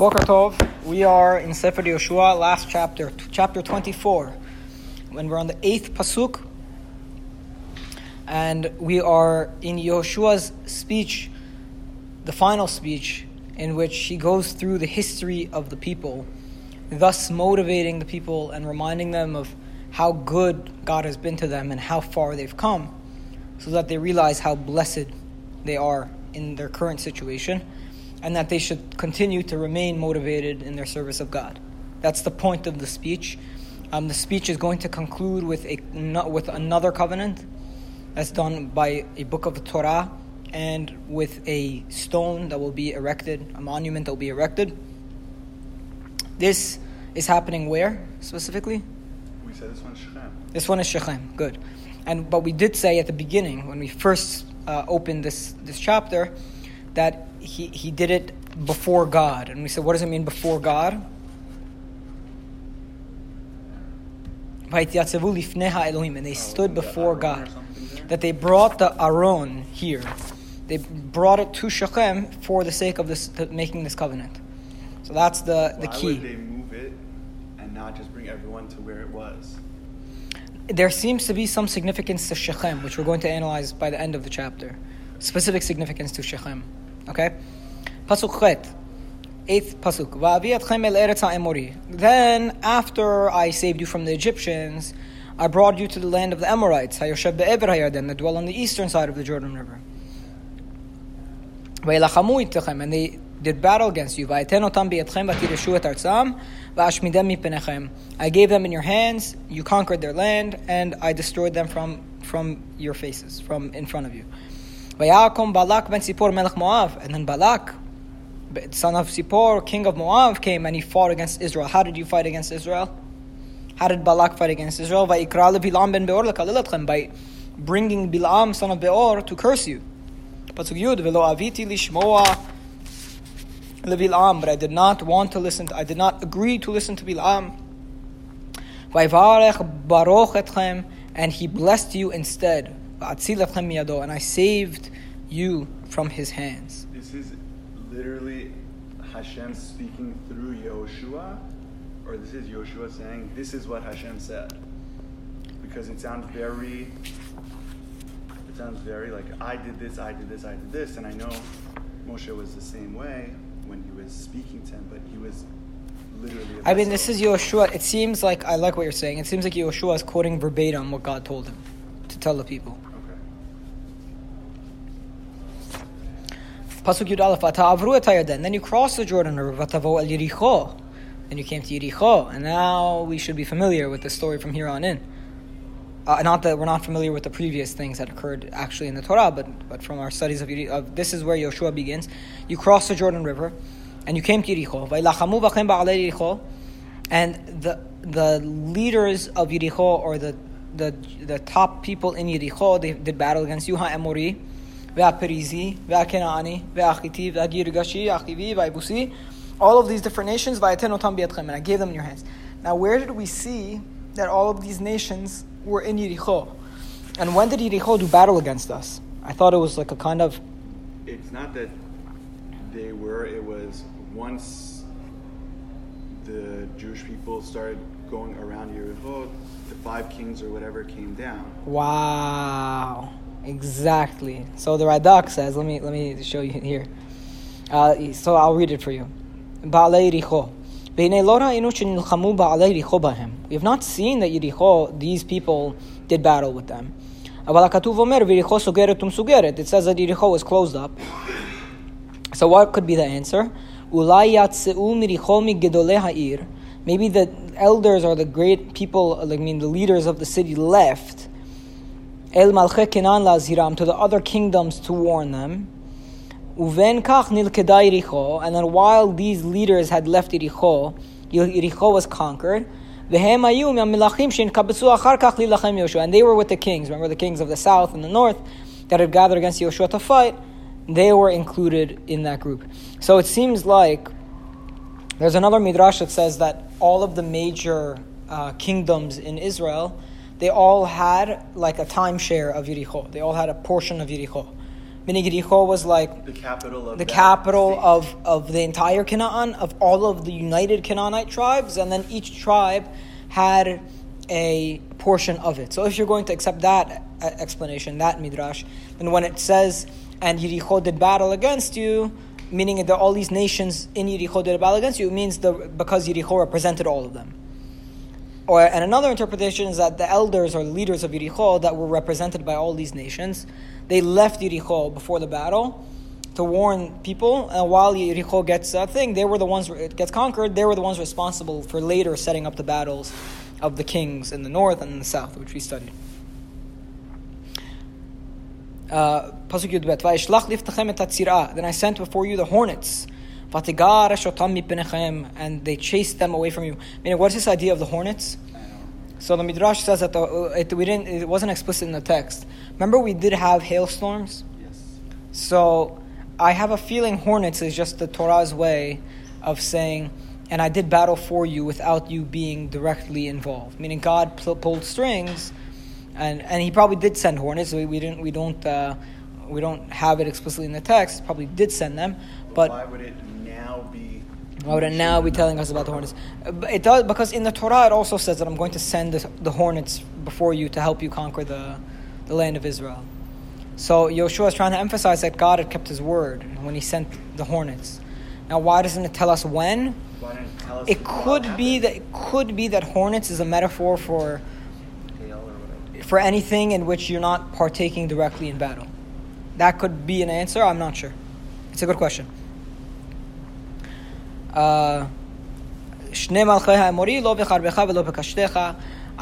Boker Tov. We are in Sefer Yoshua, last chapter, chapter 24, when we're on the eighth pasuk, and we are in Yoshua's speech, the final speech, in which he goes through the history of the people, thus motivating the people and reminding them of how good God has been to them and how far they've come, so that they realize how blessed they are in their current situation and that they should continue to remain motivated in their service of God. That's the point of the speech. Um, the speech is going to conclude with a with another covenant that's done by a book of the Torah and with a stone that will be erected, a monument that will be erected. This is happening where specifically? We said this one is Shechem. This one is Shechem. Good. And but we did say at the beginning when we first uh, opened this this chapter that he, he did it before God. And we said, what does it mean before God? And they oh, stood before God. That they brought the Aron here. They brought it to Shechem for the sake of this, making this covenant. So that's the, the Why key. would they move it and not just bring everyone to where it was? There seems to be some significance to Shechem, which we're going to analyze by the end of the chapter. Specific significance to Shechem. Okay? Pasuk Chet. Eighth Pasuk. Then, after I saved you from the Egyptians, I brought you to the land of the Amorites, that dwell on the eastern side of the Jordan River. And they did battle against you. I gave them in your hands, you conquered their land, and I destroyed them from, from your faces, from in front of you. Vayakom Balak ben melech Moav, and then Balak, son of Sipor, king of Moav, came and he fought against Israel. How did you fight against Israel? How did Balak fight against Israel? By bringing Bilam, son of Beor, to curse you. Pasuk Yud, velo aviti lishmoa levilam, but I did not want to listen, to, I did not agree to listen to Bilam. Vayvarech baroch etchem, and he blessed you instead. And I saved you from his hands. This is literally Hashem speaking through Yoshua, or this is Yoshua saying, This is what Hashem said. Because it sounds very, it sounds very like, I did this, I did this, I did this. And I know Moshe was the same way when he was speaking to him, but he was literally. I mean, this is Yoshua. It seems like, I like what you're saying. It seems like Yoshua is quoting verbatim what God told him to tell the people. Pasuk Yud Aleph, Then you cross the Jordan River, Vatavo el Yericho. Then you came to Yericho, and now we should be familiar with the story from here on in. Uh, not that we're not familiar with the previous things that occurred actually in the Torah, but, but from our studies of, of this is where Yoshua begins. You cross the Jordan River, and you came to Yericho. And the, the leaders of Yericho, or the, the, the top people in Yericho, they did battle against you, Ha'emori, Aperizi, Kanaani, Achiti, Achivi, Vaibusi, all of these different nations, and I gave them in your hands. Now, where did we see that all of these nations were in Yericho? And when did Yericho do battle against us? I thought it was like a kind of. It's not that they were, it was once the Jewish people started going around Yericho, the five kings or whatever came down. Wow. Exactly. So the Radak says, let me let me show you here. Uh, so I'll read it for you. We have not seen that Yericho, these people did battle with them. It says that Yericho was closed up. So what could be the answer? Maybe the elders or the great people, I mean the leaders of the city left El Malche Kenan Laziram to the other kingdoms to warn them. Uven Kach Nilkeda Yericho, and then while these leaders had left Yericho, Yericho was conquered. And they were with the kings. Remember the kings of the south and the north that had gathered against Yoshua to fight. They were included in that group. So it seems like there's another midrash that says that all of the major uh, kingdoms in Israel they all had like a timeshare of Yericho. They all had a portion of Yericho. Meaning Yericho was like The capital of the capital state. of, of the entire Canaan, of all of the united Canaanite tribes, and then each tribe had a portion of it. So if you're going to accept that uh, explanation, that midrash, then when it says, and Yericho did battle against you, meaning that all these nations in Yericho did battle against you, it means the, because Yericho represented all of them. Or, and another interpretation is that the elders or leaders of Yericho that were represented by all these nations, they left Yericho before the battle to warn people. And while Yericho gets a thing, they were the ones it gets conquered. They were the ones responsible for later setting up the battles of the kings in the north and in the south, which we studied. Uh, Pasuk Yud Bet. Then I sent before you the hornets. "Vatigar eshotam mipenechem," and they chased them away from you. Meaning, what's this idea of the hornets? So the midrash says that the, it, we didn't. It wasn't explicit in the text. Remember, we did have hailstorms. Yes. So I have a feeling hornets is just the Torah's way of saying, and I did battle for you without you being directly involved. Meaning God pl- pulled strings, and and He probably did send hornets. We, we didn't. We don't. Uh, we don't have it explicitly in the text. Probably did send them, but why would it now be? why would it now be telling us about the hornets? It does because in the Torah it also says that I'm going to send the, the hornets before you to help you conquer the, the land of Israel. So Yoshua is trying to emphasize that God had kept His word when He sent the hornets. Now, why doesn't it tell us when? It tell us? It could be that it could be that hornets is a metaphor for Hail or whatever. for anything in which you're not partaking directly in battle. That could be an answer. I'm not sure. It's a good question. Uh.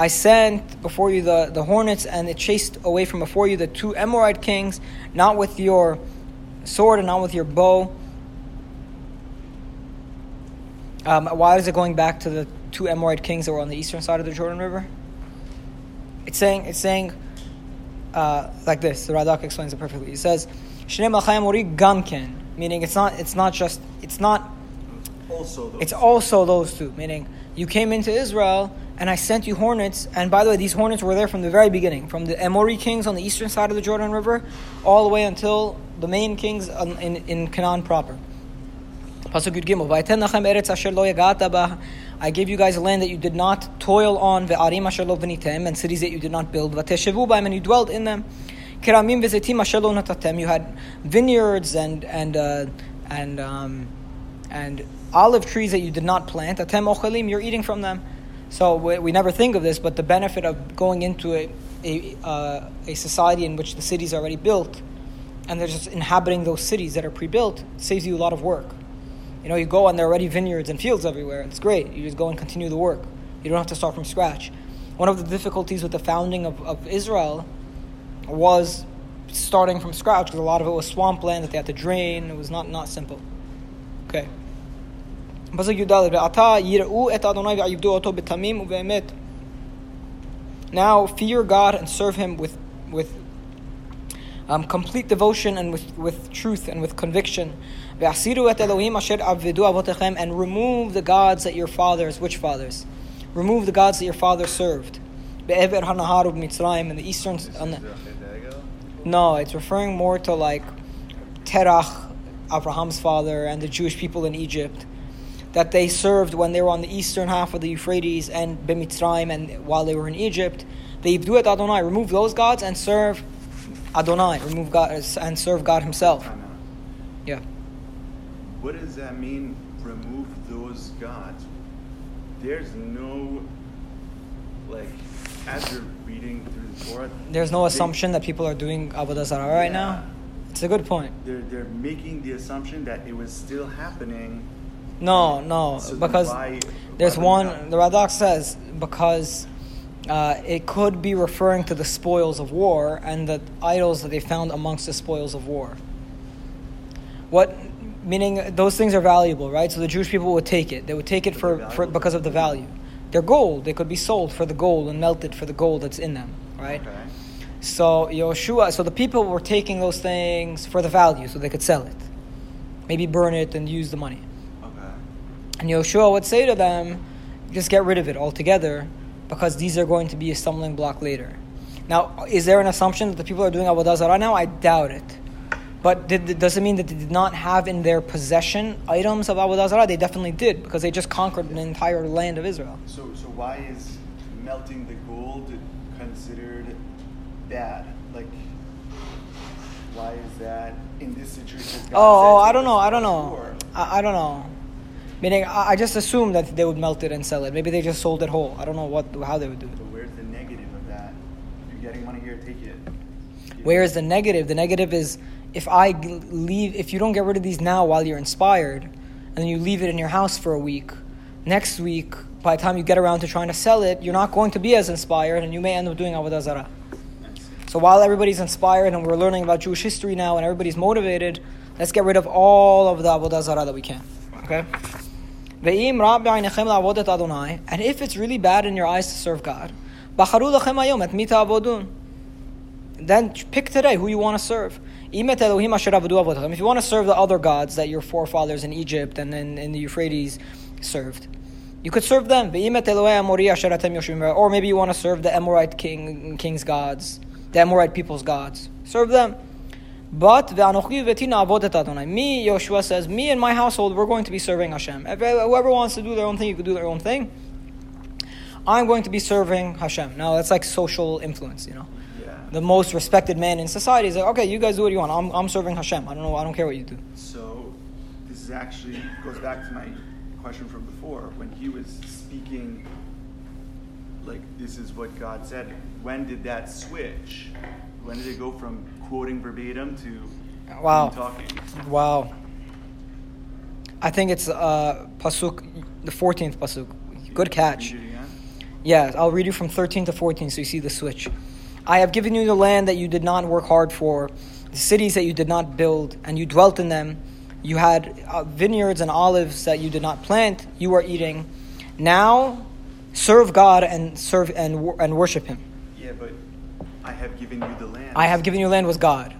I sent before you the, the hornets, and it chased away from before you the two Amorite kings, not with your sword and not with your bow. Um, why is it going back to the two Amorite kings that were on the eastern side of the Jordan River? It's saying it's saying uh, like this. The Radak explains it perfectly. He says, "Shnei malchei Amori gamken," meaning it's not it's not just it's not Also, those it's also those two. Meaning you came into Israel and I sent you hornets. And by the way, these hornets were there from the very beginning, from the Amori kings on the eastern side of the Jordan River, all the way until the main kings on- in, in Canaan proper. Pasuk Yud Gimel. "Vayeten lachem eretz asher lo yagata ba." I gave you guys a land that you did not toil on, ve'arim asher lo v'nitem, and cities that you did not build, v'teshevu b'hem, and you dwelt in them. Kiramim v'zetim asher lo natatem. You had vineyards and and uh, and um, and olive trees that you did not plant. Atem ochelim, you're eating from them. So we, we never think of this, but the benefit of going into a a, uh, a society in which the cities are already built, and they're just inhabiting those cities that are pre-built, saves you a lot of work. You know, you go and there are already vineyards and fields everywhere. It's great. You just go and continue the work. You don't have to start from scratch. One of the difficulties with the founding of, of Israel was starting from scratch because a lot of it was swampland that they had to drain. It was not, not simple. Okay. פסוק י"ד, ועתה יראו את אדוני ויעבדו אותו בתמים ובאמת. Now fear God and serve Him with, with um, complete devotion and with, with truth and with conviction. ועשירו את אלוהים אשר עבדו אבותיכם and remove the gods that your fathers, which fathers? Remove the gods that your fathers served. בעבר הנהר ובמצרים in the eastern... This On is the, Abednego? no, it's referring more to like Terach, Abraham's father, and the Jewish people in Egypt that they served when they were on the eastern half of the Euphrates and Bemitzrayim and while they were in Egypt. They do it Adonai, remove those gods and serve Adonai, remove God uh, and serve God Himself. Yeah. What does that mean? Remove those gods. There's no like as you're reading through the Torah. There's no they- assumption that people are doing Avodah Zarah right now. It's a good point. They're they're making the assumption that it was still happening. No, no, So because why- there's why one. not- The Radak says because uh, it could be referring to the spoils of war and the idols that they found amongst the spoils of war. What meaning those things are valuable, right? So the Jewish people would take it. They would take it for, for because of the value. They're gold. They could be sold for the gold and melted for the gold that's in them, right? Okay. So Yoshua, so the people were taking those things for the value, so they could sell it, maybe burn it and use the money. And Yoshua would say to them, just get rid of it altogether because these are going to be a stumbling block later. Now, is there an assumption that the people are doing Avodah Zarah now? I doubt it. But did, does it mean that they did not have in their possession items of Avodah Zarah? They definitely did because they just conquered an entire land of Israel. So, so why is melting the gold considered bad? Like, why is that in this situation? Oh, oh, I don't know. I don't know. I, I don't know. Meaning, I, I just assumed that they would melt it and sell it. Maybe they just sold it whole. I don't know what how they would do it. But where's the negative of that? You're getting money here, take it. Where is the negative? The negative is if I leave, if you don't get rid of these now while you're inspired, and then you leave it in your house for a week, next week, by the time you get around to trying to sell it, you're not going to be as inspired, and you may end up doing Avodah Zarah. So while everybody's inspired and we're learning about Jewish history now and everybody's motivated, let's get rid of all of the Avodah Zarah that we can. Okay? And if it's really bad in your eyes to serve God. Then pick today who you want to serve. If you want to serve the other gods that your forefathers in Egypt and in, in the Euphrates served, you could serve them. Or maybe you want to serve the Amorite king, king's gods, the Amorite people's gods. Serve them. But ve'anochi v'tina avodat Adonai. Me, Yoshua says, me and my household, we're going to be serving Hashem. If whoever wants to do their own thing, you can do their own thing. I'm going to be serving Hashem. Now that's like social influence, you know. Yeah. The most respected man in society is like, okay, you guys do what you want. I'm, I'm serving Hashem. I don't know. I don't care what you do. So this is actually goes back to my question from before when he was speaking. Like this is what God said. When did that switch? When did it go from quoting verbatim to Wow. talking? Wow. I think it's uh, pasuk, the fourteenth pasuk. Good catch. Read it again. Yeah, I'll read you from 13 to 14 so you see the switch. I have given you the land that you did not work hard for, the cities that you did not build, and you dwelt in them. You had uh, vineyards and olives that you did not plant, you are eating. Now serve God and serve and, and worship him. Yeah, but I have given you the land. I have given you land was God.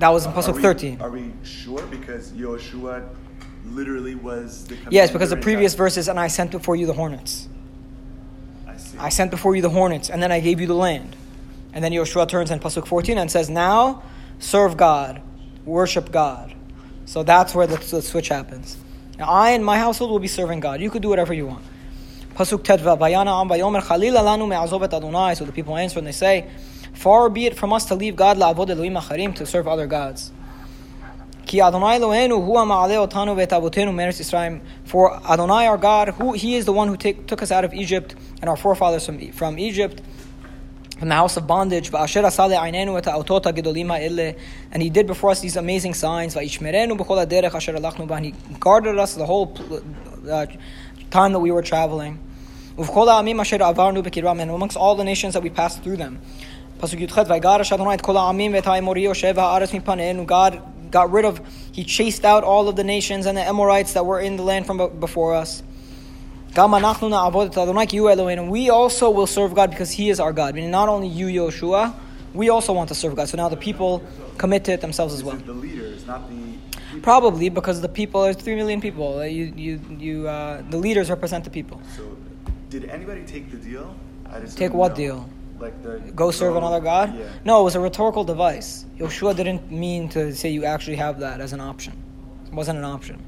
That was in Are pasuk 13. Are we sure? Because Yoshua literally was the Yes, because the previous that- verse is, and I sent before you the hornets. I see. I sent before you the hornets, and then I gave you the land. And then Yoshua turns in Pasuk 14 and says, Now serve God, worship God. So that's where the, the switch happens. Now, I and my household will be serving God. You could do whatever you want. Pasuk Tedva, Vayana Am Vayomer Chalila Lanu Me'azov et Adonai. So the people answer and they say, Far be it from us to leave God la'avod Elohim acharim, to serve other gods. Ki Adonai Eloheinu huwa ma'aleh otanu ve'et avotenu me'eretz Yisrael. For Adonai our God, who He is the one who take, took us out of Egypt and our forefathers from, from Egypt, from the house of bondage. And He did before us these amazing signs. And He guarded us the whole uh, time that we were traveling. And amongst all the nations that we passed through them. Pasuk Yudchet, Vaygaresh Adonai et kol ha'amim ve'et ha'emori yoshev ha'aretz mipaneinu. God got rid of, He chased out all of the nations and the Amorites that were in the land from before us. Gam anachnu na'avod et Adonai ki hu Eloheinu. We also will serve God because He is our God. Meaning not only you, Yoshua, we also want to serve God. So now the people commit to it themselves as well. the leaders, not the. Probably because the people, are three million people. Uh, You, you, you, uh, the leaders represent the people. So, did anybody take the deal? I just Take what deal? Like the Go serve another God? Yeah. No, it was a rhetorical device. Yeshua didn't mean to say you actually have that as an option. It wasn't an option.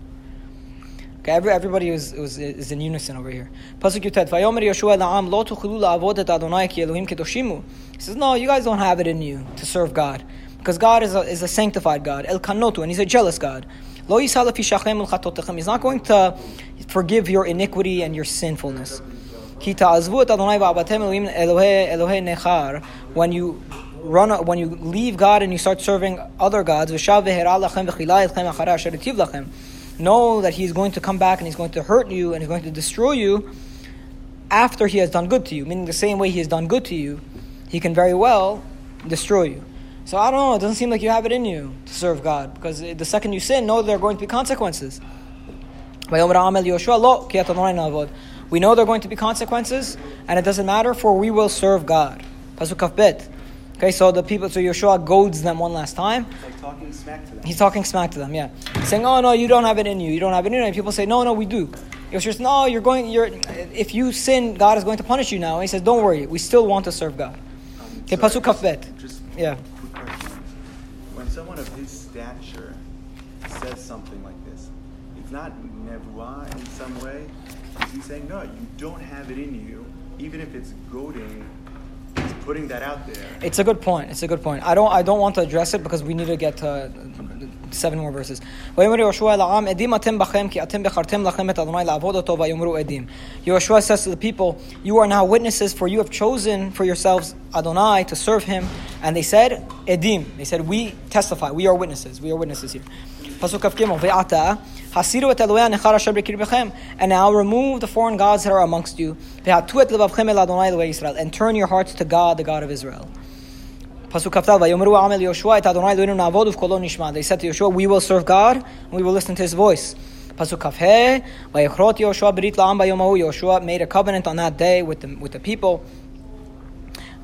Okay, every, everybody was, was is in unison over here. Pasuk Yutet, Vayomer Yoshua la'am lo tuchilu la'avodet Adonai ki Elohim kedoshimu. He says, no, you guys don't have it in you to serve God. Because God is a, is a sanctified God, El Kanotu, and He's a jealous God. Lo yisal fi shachem ul chatotechem. He's not going to forgive your iniquity and your sinfulness. When you run, when you leave God and you start serving other gods. Know that He's going to come back and He's going to hurt you and He's going to destroy you after He has done good to you. Meaning the same way He has done good to you, He can very well destroy you. So I don't know. It doesn't seem like you have it in you to serve God because the second you sin, know there are going to be consequences. We know there are going to be consequences, and it doesn't matter, for we will serve God. Pasuk Kafbet. Okay, so the people, so Yeshua goads them one last time. Like talking to He's talking smack to them, yeah. Saying, oh no, you don't have it in you, you don't have it in you. And people say, no, no, we do. Yeshua says, no, you're going, you're, if you sin, God is going to punish you now. And he says, don't worry, we still want to serve God. Um, okay, Pasuk Kafbet. Just, yeah. When someone of his stature says something like this, it's not nevuah in some way, Saying, no, you don't have it in you, even if it's goading. He's putting that out there. It's a good point. It's a good point. I don't. I don't want to address it because we need to get to uh, seven more verses. Yoshua says to the people, You are now witnesses, for you have chosen for yourselves Adonai to serve him. And they said, Edim. They said, We testify. We are witnesses. We are witnesses here. Pasuk Kaf Gimel, Ve'ata, hasiru et Elohei anechar asher b'kirbechem, and now remove the foreign gods that are amongst you, ve'atu et levavchem el Adonai Elohei Yisrael, and turn your hearts to God, the God of Israel. Pasuk Kaftal, Vayomru Amel Yoshua et Adonai Eloheinu na'avod uvkolo nishma. They said to Yoshua, we will serve God, and we will listen to His voice. Pasuk Kafhe, Vayechrot Yoshua berit la'am bayomahu. Yoshua made a covenant on that day with the, with the people.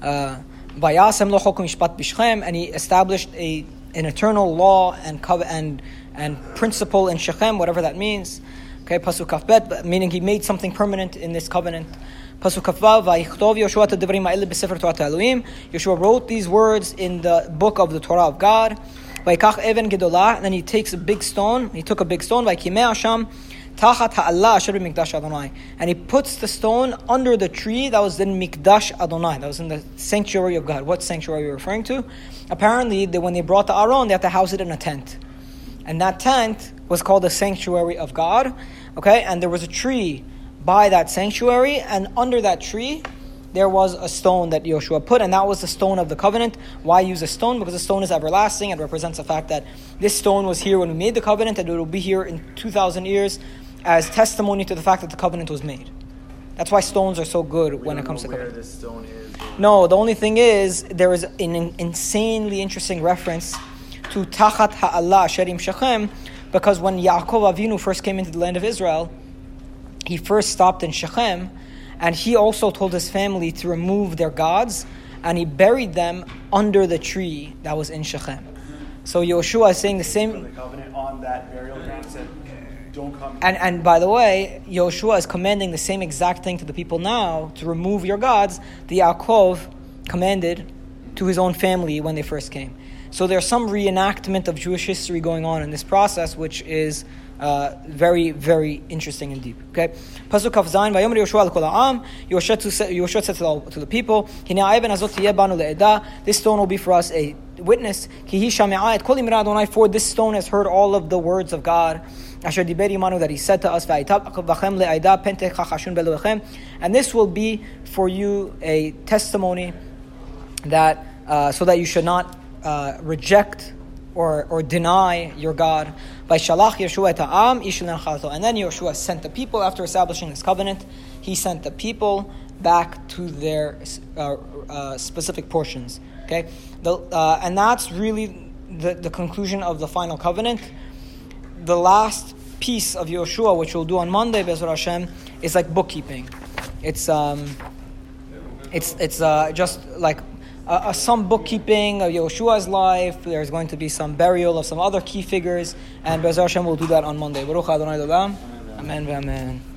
Uh, and he established a an eternal law and and and principle in Shechem, whatever that means. Okay, pasuk kafbet, meaning he made something permanent in this covenant. Pasuk kafvav, vayichtov Yoshua tedivrim ha'ele b'sefer Torah Elohim. Yoshua wrote these words in the book of the Torah of God. Vayikach even gedolah, and then he takes a big stone. He took a big stone, vayikimeh Hashem, tachat ha'allah asher b'mikdash Adonai, and he puts the stone under the tree that was in mikdash Adonai, that was in the sanctuary of God. What sanctuary are you referring to? Apparently, when they brought the Aron, they had to house it in a tent. And that tent was called the sanctuary of God. Okay, and there was a tree by that sanctuary, and under that tree, there was a stone that Joshua put, and that was the stone of the covenant. Why use a stone? Because the stone is everlasting. It represents the fact that this stone was here when we made the covenant, and it will be here in 2,000 years as testimony to the fact that the covenant was made. That's why stones are so good We when it comes to where covenant. this stone is. No, the only thing is there is an insanely interesting reference to Tachat Ha'Allah Sherim Shechem, because when Yaakov Avinu first came into the land of Israel, he first stopped in Shechem, and he also told his family to remove their gods, and he buried them under the tree that was in Shechem. So Yoshua is saying the same. the covenant on that burial ground said, don't come. And, and by the way, Yoshua is commanding the same exact thing to the people now to remove your gods. The Yaakov commanded to his own family when they first came. So there's some reenactment of Jewish history going on in this process, which is uh, very, very interesting and deep. Okay, Pasuk Kaf Zayin. Vayomer Yoshua l'kol ha'am. Yoshua said to the, people, "Hine hazot tiyeh banu le'edah." This stone will be for us a witness. Ki hi shame'ah et kol imra Adonai. For this stone has heard all of the words of God. Asher diber imanu that he said to us, "Va'yitab v'chem le'edah pentech chachashun beloechem." And this will be for you a testimony that uh, so that you should not uh, reject or, or deny your God. By Shalach Yeshua ishul chalato. And then Yeshua sent the people after establishing this covenant. He sent the people back to their uh, uh, specific portions. Okay, the, uh, and that's really the, the conclusion of the final covenant. The last piece of Yeshua, which we'll do on Monday, Be'ezrat Hashem, is like bookkeeping. It's um, it's it's uh, just like uh, some bookkeeping of Yeshua's life. There's going to be some burial of some other key figures, and Be'ezrat Hashem will do that on Monday. Baruch Adonai. Amen. Amen.